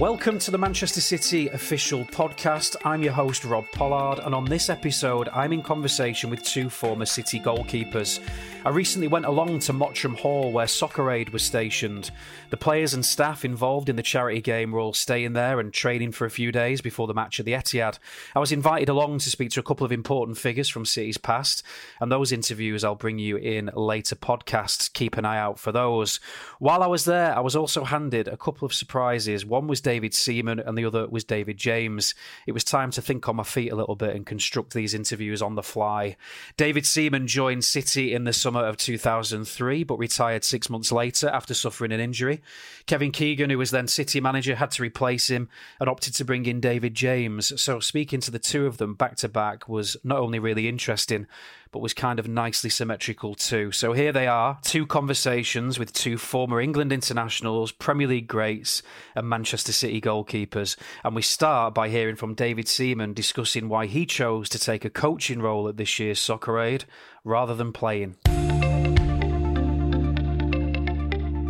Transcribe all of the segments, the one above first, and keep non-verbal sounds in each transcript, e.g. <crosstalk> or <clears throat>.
Welcome to the Manchester City official podcast. I'm your host, Rob Pollard, and on this episode, I'm in conversation with two former City goalkeepers. I recently went along to Mottram Hall where Soccer Aid was stationed. The players and staff involved in the charity game were all staying there and training for a few days before the match at the Etihad. I was invited along to speak to a couple of important figures from City's past, and those interviews I'll bring you in later podcasts. Keep an eye out for those. While I was there, I was also handed a couple of surprises. One was David Seaman, and the other was David James. It was time to think on my feet a little bit and construct these interviews on the fly. David Seaman joined City in the summer of 2003, but retired six months later after suffering an injury. Kevin Keegan, who was then City manager, had to replace him and opted to bring in David James. So speaking to the two of them back to back was not only really interesting, but was kind of nicely symmetrical too. So here they are, two conversations with two former England internationals, Premier League greats, and Manchester City goalkeepers. And we start by hearing from David Seaman discussing why he chose to take a coaching role at this year's Soccer Aid rather than playing.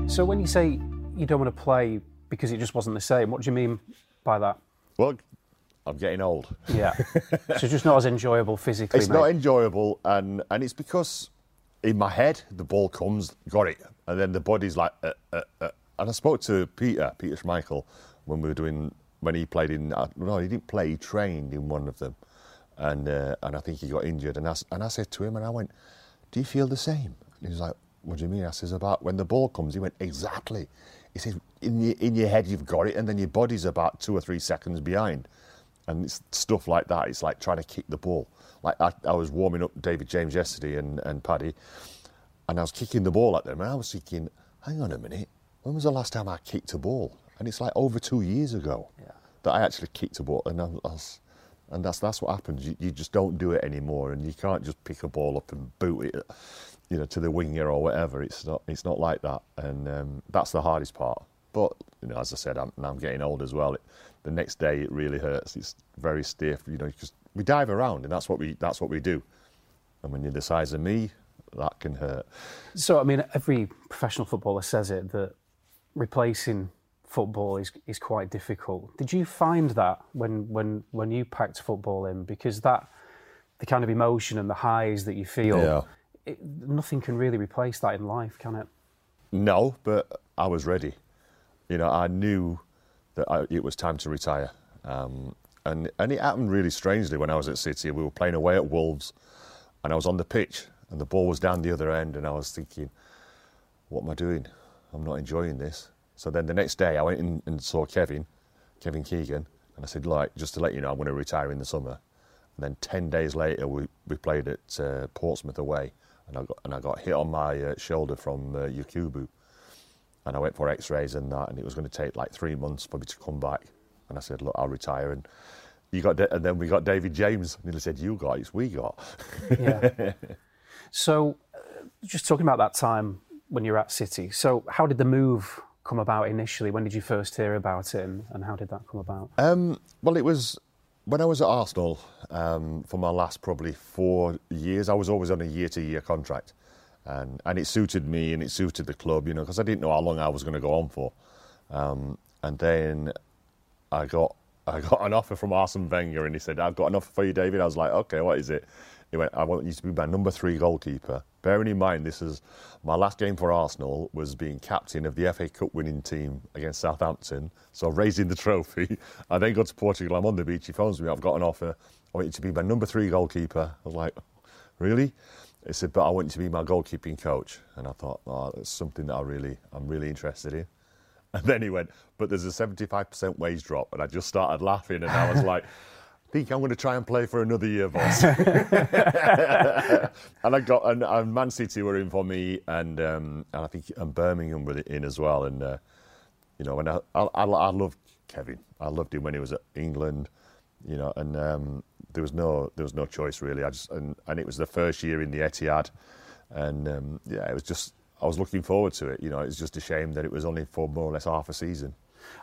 So when you say you don't want to play because it just wasn't the same, what do you mean by that? Well, I'm getting old. Yeah. <laughs> so it's just not as enjoyable physically. It's mate. not enjoyable, and and it's because in my head the ball comes, got it, and then the body's like. Uh, uh, uh. And I spoke to Peter, Peter Schmeichel, when we were doing when he played in. Uh, no, he didn't play. He trained in one of them, and uh, and I think he got injured. And I and I said to him, and I went, "Do you feel the same?" And he was like, "What do you mean?" I says, "About when the ball comes." He went, "Exactly." He says, "In your in your head you've got it, and then your body's about two or three seconds behind." And it's stuff like that. It's like trying to kick the ball. Like I, I was warming up David James yesterday and, and Paddy, and I was kicking the ball at them, and I was thinking, hang on a minute, when was the last time I kicked a ball? And it's like over two years ago Yeah. that I actually kicked a ball, and I was, and that's that's what happens. You, you just don't do it anymore, and you can't just pick a ball up and boot it, you know, to the winger or whatever. It's not it's not like that, and um, that's the hardest part. But you know, as I said, I'm, I'm getting old as well. It, the next day it really hurts. It's very stiff, you know, because we dive around, and that's what we that's what we do. And when you're the size of me, that can hurt. So, I mean, every professional footballer says it that replacing football is, is quite difficult. Did you find that when, when, when you packed football in? Because that, the kind of emotion and the highs that you feel, Yeah. it, nothing can really replace that in life, can it? No, but I was ready. You know, I knew that I, it was time to retire. Um, and, and it happened really strangely when I was at City. We were playing away at Wolves, and I was on the pitch, and the ball was down the other end, and I was thinking, what am I doing? I'm not enjoying this. So then the next day, I went in and saw Kevin, Kevin Keegan, and I said, like, just to let you know, I'm going to retire in the summer. And then 10 days later, we, we played at uh, Portsmouth away, and I got, and I got hit on my uh, shoulder from uh, Yakubu. And I went for x rays and that, and it was going to take like three months for me to come back. And I said, Look, I'll retire. And you got, Da- and then we got David James. And he said, You got, it's we got. Yeah. <laughs> so, uh, just talking about that time when you're at City. So, how did the move come about initially? When did you first hear about it, and, and how did that come about? Um, well, it was when I was at Arsenal um, for my last probably four years. I was always on a year-to-year contract, and and it suited me and it suited the club, you know, because I didn't know how long I was going to go on for. Um, and then I got I got an offer from Arsene Wenger, and he said, "I've got an offer for you, David." I was like, "Okay, what is it?" He went, "I want you to be my number three goalkeeper." Bearing in mind, this is my last game for Arsenal was being captain of the FA Cup winning team against Southampton, so raising the trophy. <laughs> I then go to Portugal. I'm on the beach. He phones me. I've got an offer. I want you to be my number three goalkeeper. I was like, "Really?" He said, "But I want you to be my goalkeeping coach." And I thought, "Oh, that's something that I really, I'm really interested in." <laughs> And then he went, but there's a 75% wage drop. And I just started laughing and I was <laughs> like, I think I'm going to try and play for another year, boss. <laughs> and I got, and, and Man City were in for me and, um, and I think and Birmingham were in as well. And, uh, you know, and I, I, I, I loved Kevin. I loved him when he was at England, you know, and um, there was no, there was no choice really. I just, and, and it was the first year in the Etihad. And um, yeah, it was just, I was looking forward to it. You know, it's just a shame that it was only for more or less half a season.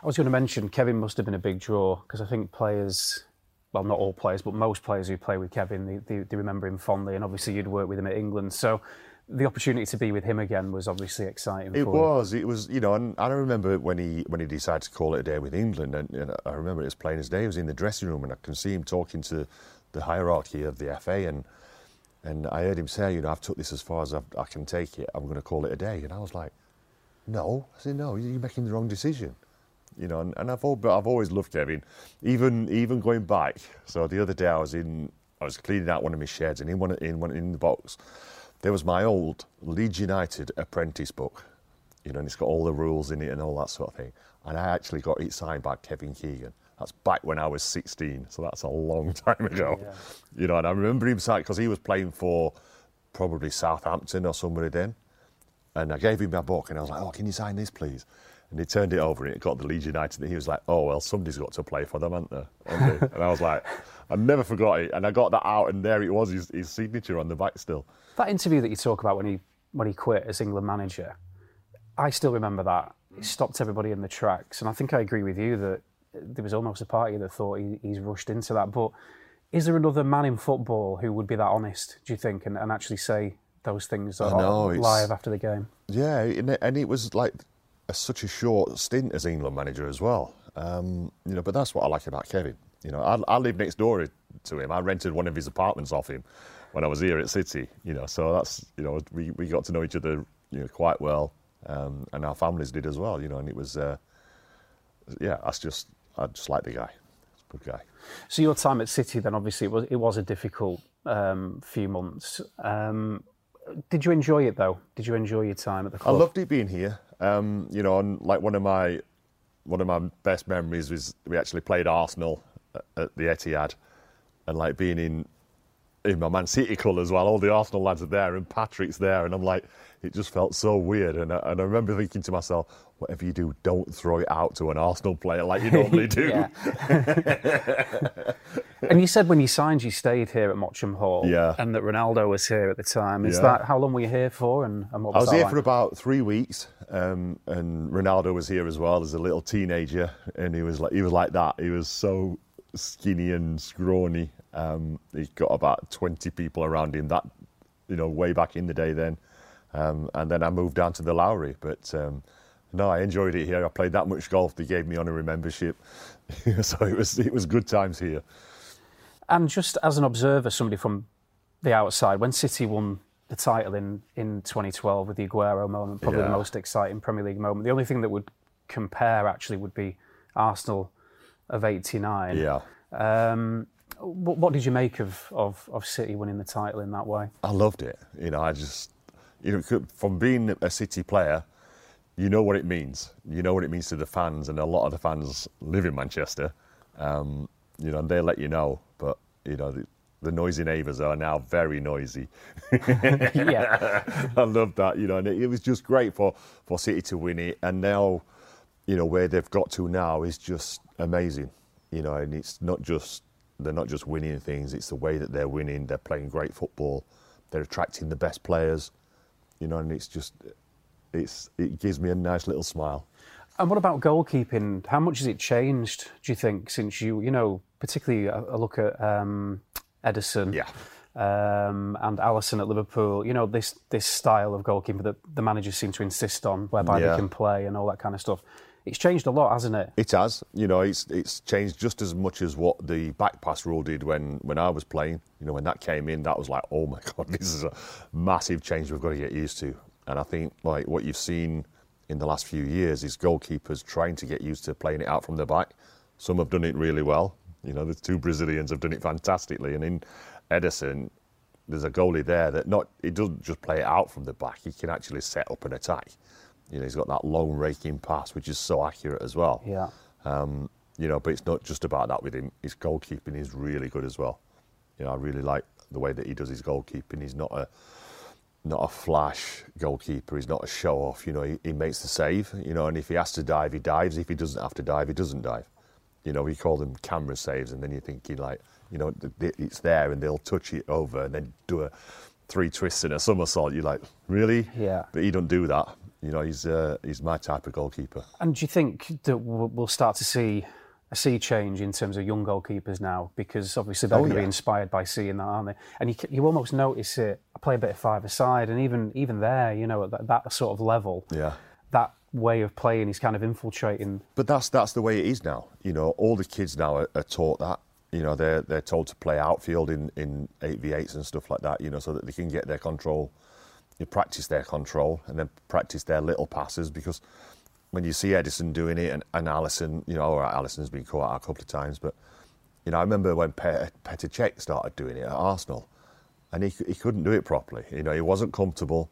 I was going to mention Kevin must have been a big draw because I think players, well, not all players, but most players who play with Kevin, they, they, they remember him fondly, and obviously you'd worked with him at England. So the opportunity to be with him again was obviously exciting. It was. It was. You know, and, I remember when he when he decided to call it a day with England, and, and I remember it was plain as day. He was in the dressing room, and I can see him talking to the hierarchy of the FA, and and I heard him say, you know, I've took this as far as I've, I can take it. I'm going to call it a day, and I was like, no. I said, no, you're making the wrong decision. You know, and, and I've al- but I've always loved Kevin, even even going back. So the other day I was in, I was cleaning out one of my sheds, and in one in one in the box, there was my old Leeds United apprentice book. You know, and it's got all the rules in it and all that sort of thing. And I actually got it signed by Kevin Keegan. That's back when I was 16, so that's a long <laughs> time ago. Yeah. You know, and I remember him signing because he was playing for probably Southampton or somebody then. And I gave him my book and I was like, oh, can you sign this, please? And he turned it over and it got the Leeds United. And he was like, oh, well, somebody's got to play for them, haven't <laughs> they? And I was like, I never forgot it. And I got that out and there it was, his, his signature on the back still. That interview that you talk about when he when he quit as England manager, I still remember that. It stopped everybody in the tracks, and I think I agree with you that there was almost a party that thought he, he's rushed into that. But is there another man in football who would be that honest? Do you think, and, and actually say those things know, live after the game? Yeah, and it was like a, such a short stint as England manager as well. Um, you know, but that's what I like about Kevin. You know, I, I live next door to him. I rented one of his apartments off him when I was here at City. You know, so that's you know we, we got to know each other you know quite well, um, and our families did as well. You know, and it was uh, yeah, that's just I just like the guy. Good guy. So your time at City, then obviously it was it was a difficult um, few months. Um, did you enjoy it though? Did you enjoy your time at the club? I loved it being here. Um, you know, and like one of my one of my best memories was we actually played Arsenal at- the Etihad, and like being in in my Man City colours while all the Arsenal lads are there and Patrick's there, and I'm like, it just felt so weird. And I, and I remember thinking to myself, whatever you do, don't throw it out to an Arsenal player like you <laughs> normally do. <laughs> And you said when you signed, you stayed here at Mottram Hall, Yeah. and that Ronaldo was here at the time. Is Yeah. that how long were you here for? And, and what I was, was that here like? for about three weeks, um, and Ronaldo was here as well as a little teenager, and he was like he was like that. He was so skinny and scrawny. Um, he got about twenty people around him. That you know, way back in the day then, um, and then I moved down to the Lowry. But um, no, I enjoyed it here. I played that much golf. They gave me honorary membership, <laughs> so it was it was good times here. And just as an observer, somebody from the outside, when City won the title in, in 2012 with the Aguero moment, probably the most exciting Premier League moment, the only thing that would compare actually would be Arsenal of 89. Yeah. Um, what, what did you make of, of, of City winning the title in that way? I loved it. You know, I just, you know, from being a City player, you know what it means. You know what it means to the fans, and a lot of the fans live in Manchester. Um, you know, and they let you know. But you know, the, the noisy neighbours are now very noisy. <laughs> yeah. <laughs> I love that. You know, and it, it was just great for for City to win it, and now, you know, where they've got to now is just amazing. You know, and it's not just they're not just winning things; it's the way that they're winning. They're playing great football. They're attracting the best players. You know, and it's just it's it gives me a nice little smile. And what about goalkeeping? How much has it changed, do you think, since you, you know, particularly a, look at um, Ederson Yeah. um, and Alisson at Liverpool, you know, this, this style of goalkeeper that the managers seem to insist on, whereby Yeah. they can play and all that kind of stuff. It's changed a lot, hasn't it? It has, you know, it's it's changed just as much as what the back pass rule did when, when I was playing. You know, when that came in, that was like, oh my <laughs> god, this is a massive change we've got to get used to. And I think like what you've seen in the last few years is goalkeepers trying to get used to playing it out from the back. Some have done it really well. You know, the two Brazilians have done it fantastically, and in Ederson, there's a goalie there that not he doesn't just play it out from the back. He can actually set up an attack. You know, he's got that long raking pass, which is so accurate as well. Yeah. Um, you know, but it's not just about that with him. His goalkeeping is really good as well. You know, I really like the way that he does his goalkeeping. He's not a not a flash goalkeeper. He's not a show off. You know, he, he makes the save. You know, and if he has to dive, he dives. If he doesn't have to dive, he doesn't dive. You know, we call them camera saves, and then you're thinking like, you know, it's there, and they'll touch it over, and then do a three twists and a somersault. You're like, really? Yeah. But he don't do that. You know, he's uh, he's my type of goalkeeper. And do you think that we'll start to see a sea change in terms of young goalkeepers now because obviously they're Oh, going to be inspired by seeing that, aren't they? And you, you almost notice it. I play a bit of five aside, and even even there, you know, at that, that sort of level, Yeah. that way of playing He's kind of infiltrating. But that's that's the way it is now. You know, all the kids now are, are taught that. You know, they're they're told to play outfield in in eight v eights and stuff like that. You know, so that they can get their control, you practice their control, and then practice their little passes. Because when you see Ederson doing it and, and Alisson, you know, right, Alisson's been caught out a couple of times, but you know, I remember when Pe- Petr Cech started doing it at Arsenal, and he he couldn't do it properly. You know, he wasn't comfortable.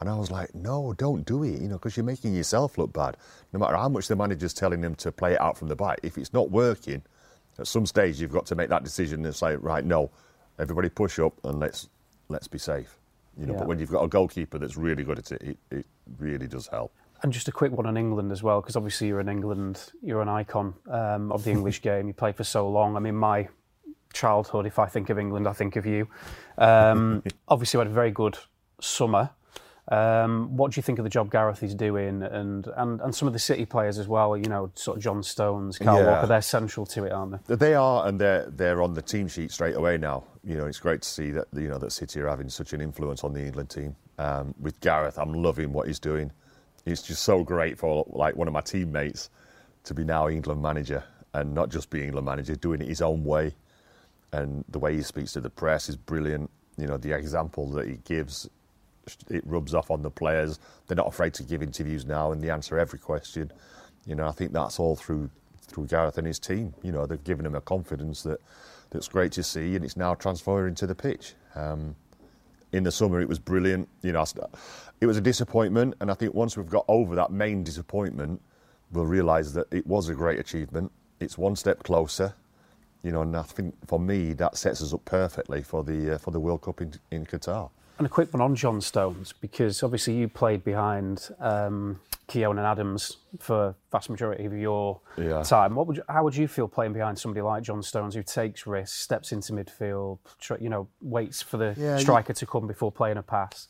And I was like, no, don't do it, you know, because you're making yourself look bad. No matter how much the manager's telling him to play it out from the back, if it's not working, at some stage you've got to make that decision and say, right, no, everybody push up and let's let's be safe. You know, Yeah. but when you've got a goalkeeper that's really good at it, it, it really does help. And just a quick one on England as well, because obviously you're in England, you're an icon um, of the English <laughs> game. You played for so long. I mean, my childhood, if I think of England, I think of you. Um, <laughs> obviously, you had a very good summer. Um, what do you think of the job Gareth is doing, and, and, and some of the City players as well? You know, sort of John Stones, Kyle Yeah. Walker. They're central to it, aren't they? They are, and they're they're on the team sheet straight away now. You know, it's great to see that you know that City are having such an influence on the England team. Um, with Gareth, I'm loving what he's doing. It's just so great for like one of my teammates to be now England manager and not just be England manager, doing it his own way. And the way he speaks to the press is brilliant. You know, the example that he gives, it rubs off on the players. They're not afraid to give interviews now, and they answer every question. You know, I think that's all through through Gareth and his team. You know, they've given him a confidence that that's great to see, and it's now transferring to the pitch. Um, in the summer, it was brilliant. You know, it was a disappointment, and I think once we've got over that main disappointment, we'll realise that it was a great achievement. It's one step closer. You know, and I think for me that sets us up perfectly for the uh, for the World Cup in, in Qatar. And a quick one on John Stones, because obviously you played behind um, Keown and Adams for vast majority of your Yeah. time. What would you, how would you feel playing behind somebody like John Stones, who takes risks, steps into midfield, tr- you know, waits for the Yeah, you- striker to come before playing a pass?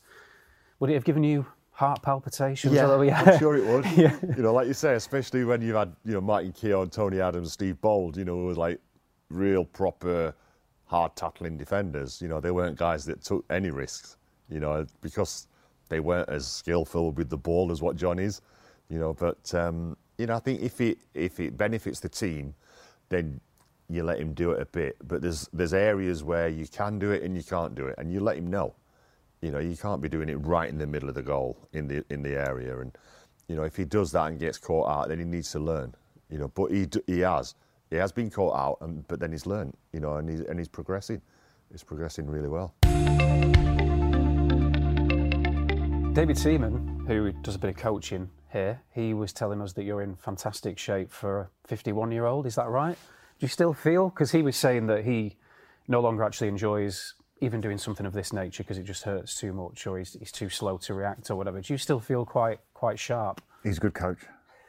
Would it have given you heart palpitations? Yeah, Although, I'm sure it would. <laughs> You know, like you say, especially when you've had you know Martin Keown, Tony Adams, Steve Bould. You know, who was like real proper hard tackling defenders. You know, they weren't guys that took any risks. You know, because they weren't as skillful with the ball as what John is. You know, but um, you know, I think if it if it benefits the team, then you let him do it a bit. But there's there's areas where you can do it and you can't do it, and you let him know. You know, you can't be doing it right in the middle of the goal in the in the area. And you know, if he does that and gets caught out, then he needs to learn. You know, but he he has he has been caught out, and but then he's learned. You know, and he's and he's progressing. He's progressing really well. David Seaman, who does a bit of coaching here, he was telling us that you're in fantastic shape for a 51 year old. Is that right? Do you still feel? Because he was saying that he no longer actually enjoys even doing something of this nature because it just hurts too much or he's, he's too slow to react or whatever. Do you still feel quite quite sharp? He's a good coach.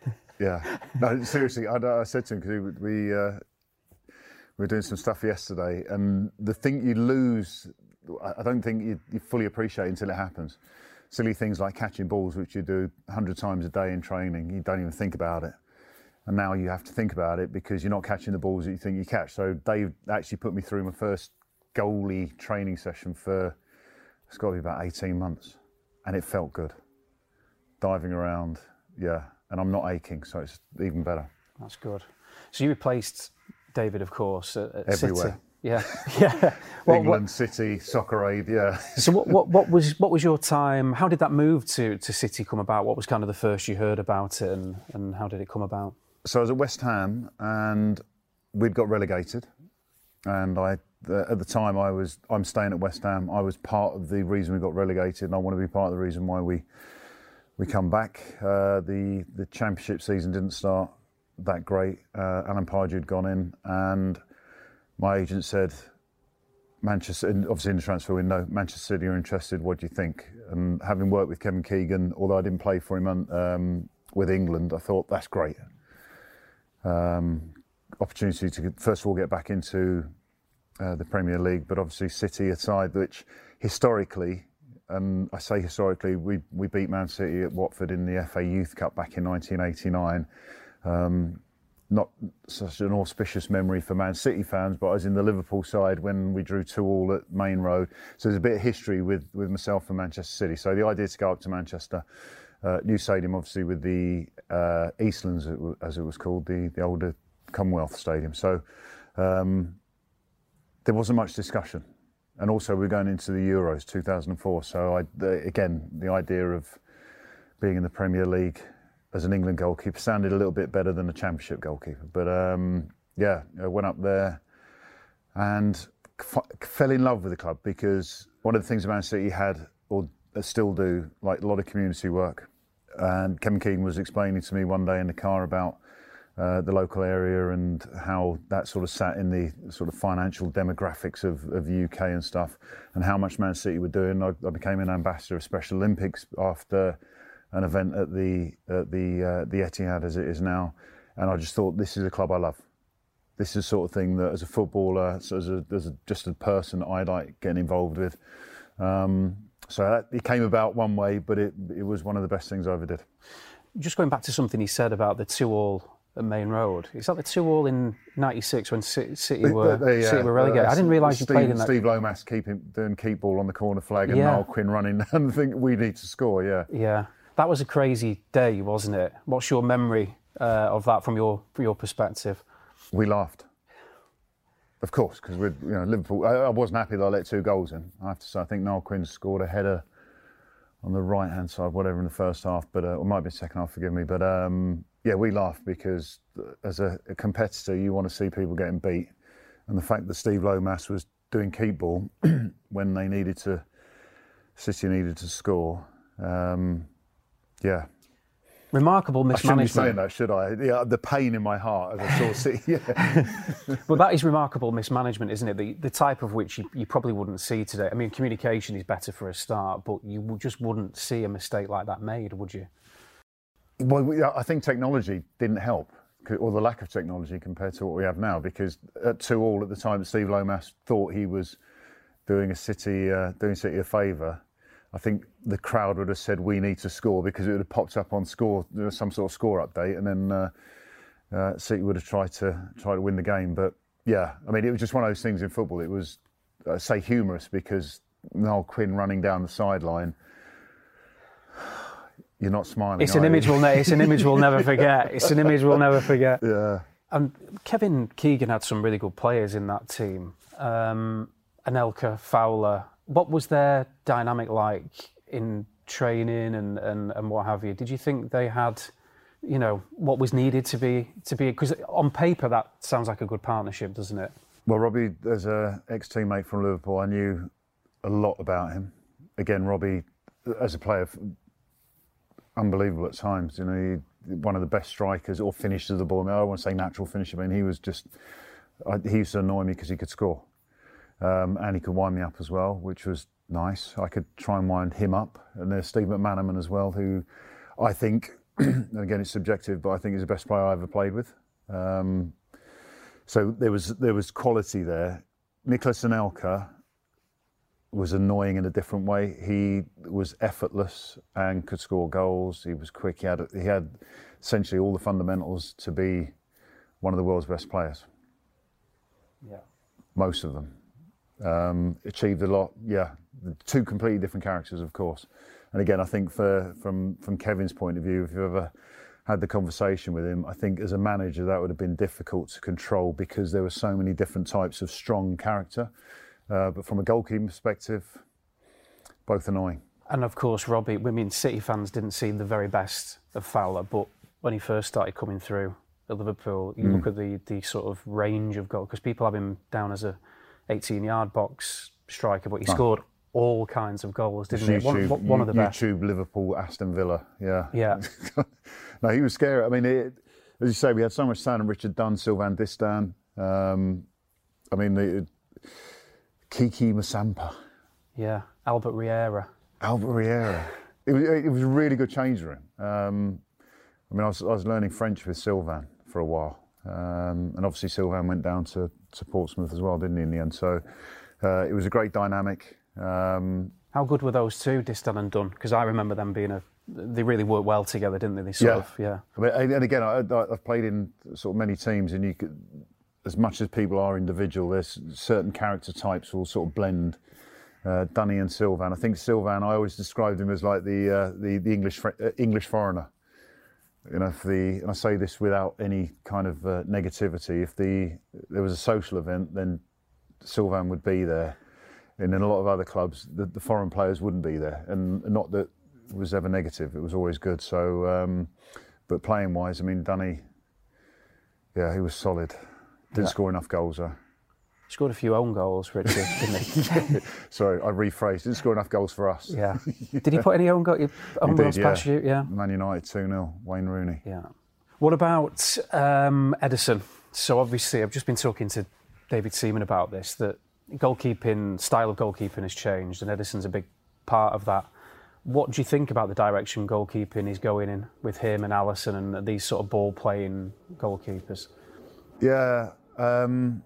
<laughs> Yeah. No, seriously, I, I said to him because we uh, we were doing some stuff yesterday, and the thing you lose, I- don't think you, you fully appreciate until it happens. Silly things like catching balls, which you do 100 times a day in training, you don't even think about it. And now you have to think about it because you're not catching the balls that you think you catch. So Dave actually put me through my first goalie training session for, it's got to be about 18 months. And it felt good diving around, yeah. And I'm not aching, so it's even better. That's good. So you replaced David, of course, at, at City. Yeah, <laughs> yeah. What- England, what- City, Soccer Aid, yeah. So what, what, what was what was your time? How did that move to, to City come about? What was kind of the first you heard about it, and, and how did it come about? so I was at West Ham, and we'd got relegated. And I, at the time, I was I'm staying at West Ham. I was part of the reason we got relegated, and I want to be part of the reason why we we come back. Uh, the the Championship season didn't start that great. Uh, Alan Pardew had gone in, and my agent said, Manchester, obviously in the transfer window, Manchester City are interested. What do you think? And having worked with Kevin Keegan, although I didn't play for him um, with England, I thought that's great. Um, opportunity to first of all get back into uh, the Premier League, but obviously City a side which historically, and I say historically, we we beat Man City at Watford in the FA Youth Cup back in 1989. Um, not such an auspicious memory for Man City fans, but I was in the Liverpool side when we drew two all at Maine Road. So there's a bit of history with, with myself and Manchester City. So the idea to go up to Manchester, uh, new stadium, obviously with the uh, Eastlands, as it was called, the, the older Commonwealth Stadium. So um, there wasn't much discussion. And also, we're going into the Euros 2004. So I, the, again, the idea of being in the Premier League as an England goalkeeper sounded a little bit better than a Championship goalkeeper. But um, yeah, I went up there and f- fell in love with the club because one of the things Man City had, or still do, like a lot of community work. And Kevin Keegan was explaining to me one day in the car about uh, the local area and how that sort of sat in the sort of financial demographics of, of the UK and stuff, and how much Man City were doing. I, I became an ambassador of Special Olympics after an event at the at the uh, the Etihad as it is now, and I just thought this is a club I love. This is the sort of thing that, as a footballer, as a, as a just a person, I like getting involved with. Um, so that, it came about one way, but it it was one of the best things I ever did. Just going back to something he said about the two all at Maine Road. Is that the two all in '96 when City were, they, they, City were relegated? Uh, I didn't realise you played in that. Steve Lomas keeping doing keep ball on the corner flag and yeah. Niall Quinn running <laughs> and think we need to score. Yeah, yeah, that was a crazy day, wasn't it? What's your memory uh, of that from your from your perspective? We laughed. Of course, because we're you know Liverpool. I, I, wasn't happy that I let two goals in. I have to say, I think Niall Quinn scored a header on the right hand side, whatever in the first half, but uh, it might be second half. Forgive me, but um, yeah, we laughed because as a, a, competitor, you want to see people getting beat, and the fact that Steve Lomas was doing keep ball <clears throat> when they needed to, City needed to score. Um, yeah. Remarkable mismanagement. I shouldn't be saying that, should I? Yeah, the pain in my heart as I saw City. Yeah. <laughs> well, that is remarkable mismanagement, isn't it? The, the type of which you, you, probably wouldn't see today. I mean, communication is better for a start, but you just wouldn't see a mistake like that made, would you? Well, I think technology didn't help, or the lack of technology compared to what we have now. Because at two all at the time, Steve Lomas thought he was doing a City uh, doing City a favour. I think the crowd would have said we need to score because it would have popped up on score some sort of score update, and then uh, uh, City would have tried to try to win the game. But yeah, I mean, it was just one of those things in football. It was uh, say humorous because Niall Quinn running down the sideline you're not smiling. It's an image we'll. Ne- it's an image we'll never forget. It's an image we'll never forget. <laughs> Yeah. And Kevin Keegan had some really good players in that team. Um, Anelka, Fowler. What was their dynamic like in training and, and, and what have you? Did you think they had, you know, what was needed to be to be? Because on paper that sounds like a good partnership, doesn't it? Well, Robbie, as a ex-teammate from Liverpool, I knew a lot about him. Again, Robbie, as a player, unbelievable at times. You know, he, one of the best strikers or finishers of the ball. I, mean, I don't want to say natural finisher. I mean, he was just I, he used to annoy me because he could score, um, and he could wind me up as well, which was nice. I could try and wind him up. And there's Steve McManaman as well, who I think, <clears throat> and again it's subjective, but I think he's the best player I ever played with. Um, so there was there was quality there. Nicolas Anelka, was annoying in a different way. He was effortless and could score goals. He was quick. He had he had essentially all the fundamentals to be one of the world's best players. Yeah, most of them um, achieved a lot. Yeah, two completely different characters, of course. And again, I think for from from Kevin's point of view, if you ever had the conversation with him, I think as a manager that would have been difficult to control because there were so many different types of strong character. Uh, but from a goalkeeping perspective, both annoying. And of course, Robbie, I mean, City fans didn't see the very best of Fowler, but when he first started coming through at Liverpool, you mm. look at the, the sort of range of goals, because people have him down as a 18 yard box striker, but he scored all kinds of goals, didn't YouTube, he? One, one of the best. YouTube, Liverpool, Aston Villa, yeah. Yeah. <laughs> no, he was scary. I mean, it, as you say, we had so much talent. Richard Dunne, Sylvain Distin. Um, I mean, the, Kiki Musampa. Yeah, Albert Riera. Albert Riera. It was, it was a really good change room. Um, I mean, I was, I was, learning French with Sylvain for a while. Um, and obviously, Sylvain went down to, to Portsmouth as well, didn't he, in the end? So uh, it was a great dynamic. Um, How good were those two, Distin and Dunne? Because I remember them being a they really worked well together, didn't they? They sort Yeah. of yeah. I mean, and again, I, I- I've played in sort of many teams, and you could, as much as people are individual, there's certain character types will sort of blend. Uh, Dunny and Sylvain. I think Sylvain. I always described him as like the uh, the, the English uh, English foreigner. You know, if the and I say this without any kind of uh, negativity. If the there was a social event, then Sylvain would be there, and in a lot of other clubs, the, the foreign players wouldn't be there, and not that it was ever negative. It was always good. So, um, but playing wise, I mean, Danny, yeah, he was solid. Didn't Yeah. score enough goals though. Scored a few own goals, Richard, <laughs> didn't he? Sorry, I rephrased. Didn't score enough goals for us. <laughs> Yeah. Did he put any own, go- own He goals did, past you? Yeah. Man United 2 0, Wayne Rooney. Yeah. What about um, Ederson? So obviously, I've just been talking to David Seaman about this. That goalkeeping style of goalkeeping has changed, and Ederson's a big part of that. What do you think about the direction goalkeeping is going in with him and Alisson and these sort of ball playing goalkeepers? Yeah, um,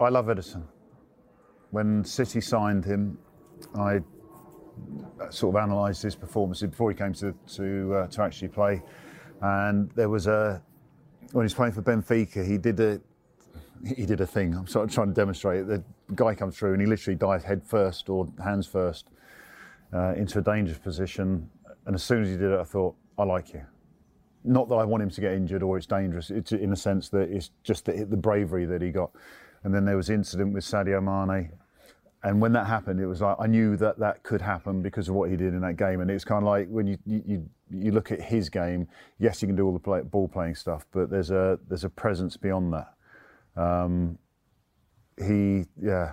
I love Ederson. When City signed him, I sort of analysed his performances before he came to to, uh, to actually play, and there was a when he was playing for Benfica, he did a he did a thing. I'm sort of trying to demonstrate it. The guy comes through and he literally dives head first or hands first uh, into a dangerous position, and as soon as he did it, I thought, I like you not that I want him to get injured or it's dangerous. It's in a sense that it's just the, the bravery that he got. And then there was incident with Sadio Mane, and when that happened, it was like I knew that that could happen because of what he did in that game. And it's kind of like when you you, you, look at his game. Yes, you can do all the play, ball playing stuff, but there's a there's a presence beyond that. Um, he yeah.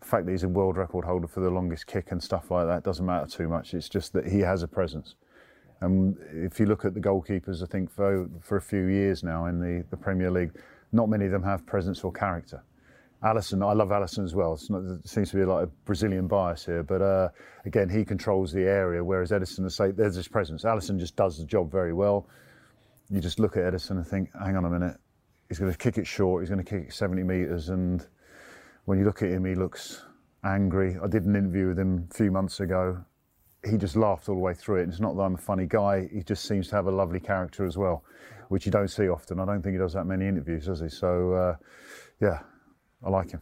The fact that he's a world record holder for the longest kick and stuff like that doesn't matter too much. It's just that he has a presence. And if you look at the goalkeepers, I think for for a few years now in the, the Premier League, not many of them have presence or character. Alisson, I love Alisson as well. Not, it seems to be like a Brazilian bias here, but uh, again, he controls the area, whereas Ederson, I say, there's his presence. Alisson just does the job very well. You just look at Ederson and think, hang on a minute, he's going to kick it short, he's going to kick it 70 metres, and when you look at him, he looks angry. I did an interview with him a few months ago, he just laughed all the way through it. And it's not that I'm a funny guy. He just seems to have a lovely character as well, which you don't see often. I don't think he does that many interviews, does he? So, uh, yeah, I like him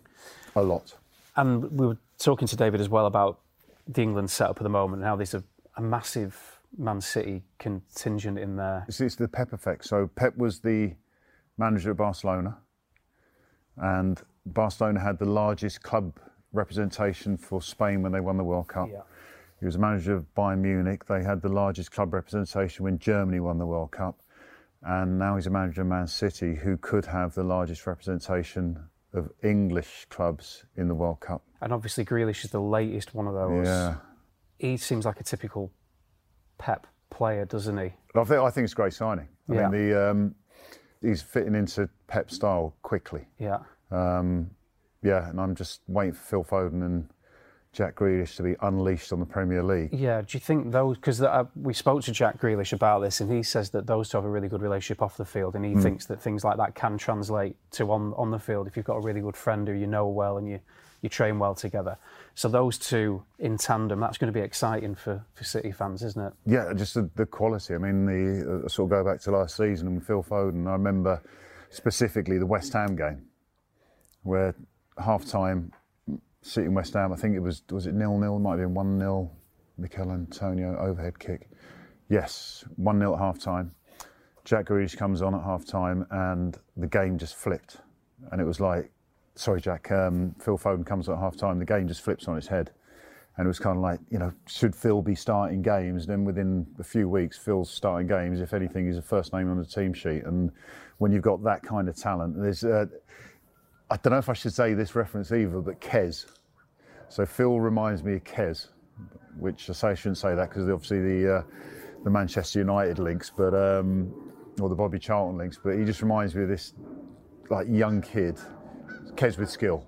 a lot. And we were talking to David as well about the England setup at the moment and how there's a, a massive Man City contingent in there. It's, it's the Pep effect. So Pep was the manager of Barcelona, and Barcelona had the largest club representation for Spain when they won the World Cup. Yeah. He was a manager of Bayern Munich. They had the largest club representation when Germany won the World Cup. And now he's a manager of Man City, who could have the largest representation of English clubs in the World Cup. And obviously, Grealish is the latest one of those. Yeah. He seems like a typical Pep player, doesn't he? I think, I think it's a great signing. I Yeah. mean, the, um, he's fitting into Pep style quickly. Yeah. Um, yeah, and I'm just waiting for Phil Foden and Jack Grealish to be unleashed on the Premier League. Yeah, do you think those? Because uh, we spoke to Jack Grealish about this, and he says that those two have a really good relationship off the field, and he thinks that things like that can translate to on on the field if you've got a really good friend who you know well and you you train well together. So those two in tandem, that's going to be exciting for for City fans, isn't it? Yeah, just the, the quality. I mean, the uh, sort of go back to last season and Phil Foden. I remember specifically the West Ham game, where half time, City West Ham. I think it was was it nil nil? Might have been one 0 Michail Antonio overhead kick. Yes, one 0 at half time. Jack Grealish comes on at half time, and the game just flipped. And it was like, sorry, Jack. Um, Phil Foden comes at half time. The game just flips on its head. And it was kind of like, you know, should Phil be starting games? Then within a few weeks, Phil's starting games. If anything, he's the first name on the team sheet. And when you've got that kind of talent, there's, uh, I don't know if I should say this reference either, but Kez. So Phil reminds me of Kez, which I say I shouldn't say that because obviously the uh, the Manchester United links, but um, or the Bobby Charlton links. But he just reminds me of this like young kid, Kez with skill.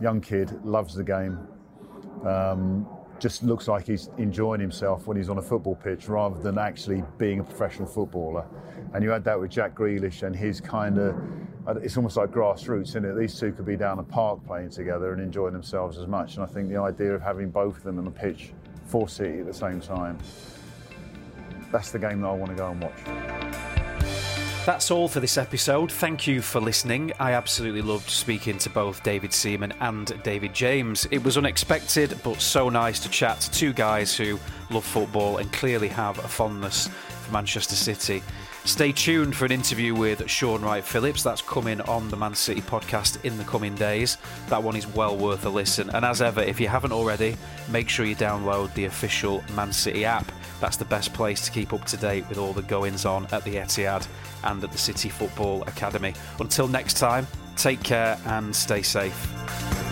Young kid loves the game um, just looks like he's enjoying himself when he's on a football pitch rather than actually being a professional footballer. And you had that with Jack Grealish and his kind of, it's almost like grassroots, isn't it? These two could be down a park playing together and enjoying themselves as much. And I think the idea of having both of them on the pitch for City at the same time that's the game that I want to go and watch. That's all for this episode. Thank you for listening. I absolutely loved speaking to both David Seaman and David James. It was unexpected, but so nice to chat to two guys who love football and clearly have a fondness for Manchester City. Stay tuned for an interview with Shaun Wright-Phillips. That's coming on the Man City podcast in the coming days. That one is well worth a listen. And as ever, if you haven't already, make sure you download the official Man City app. That's the best place to keep up to date with all the goings on at the Etihad and at the City Football Academy. Until next time, take care and stay safe.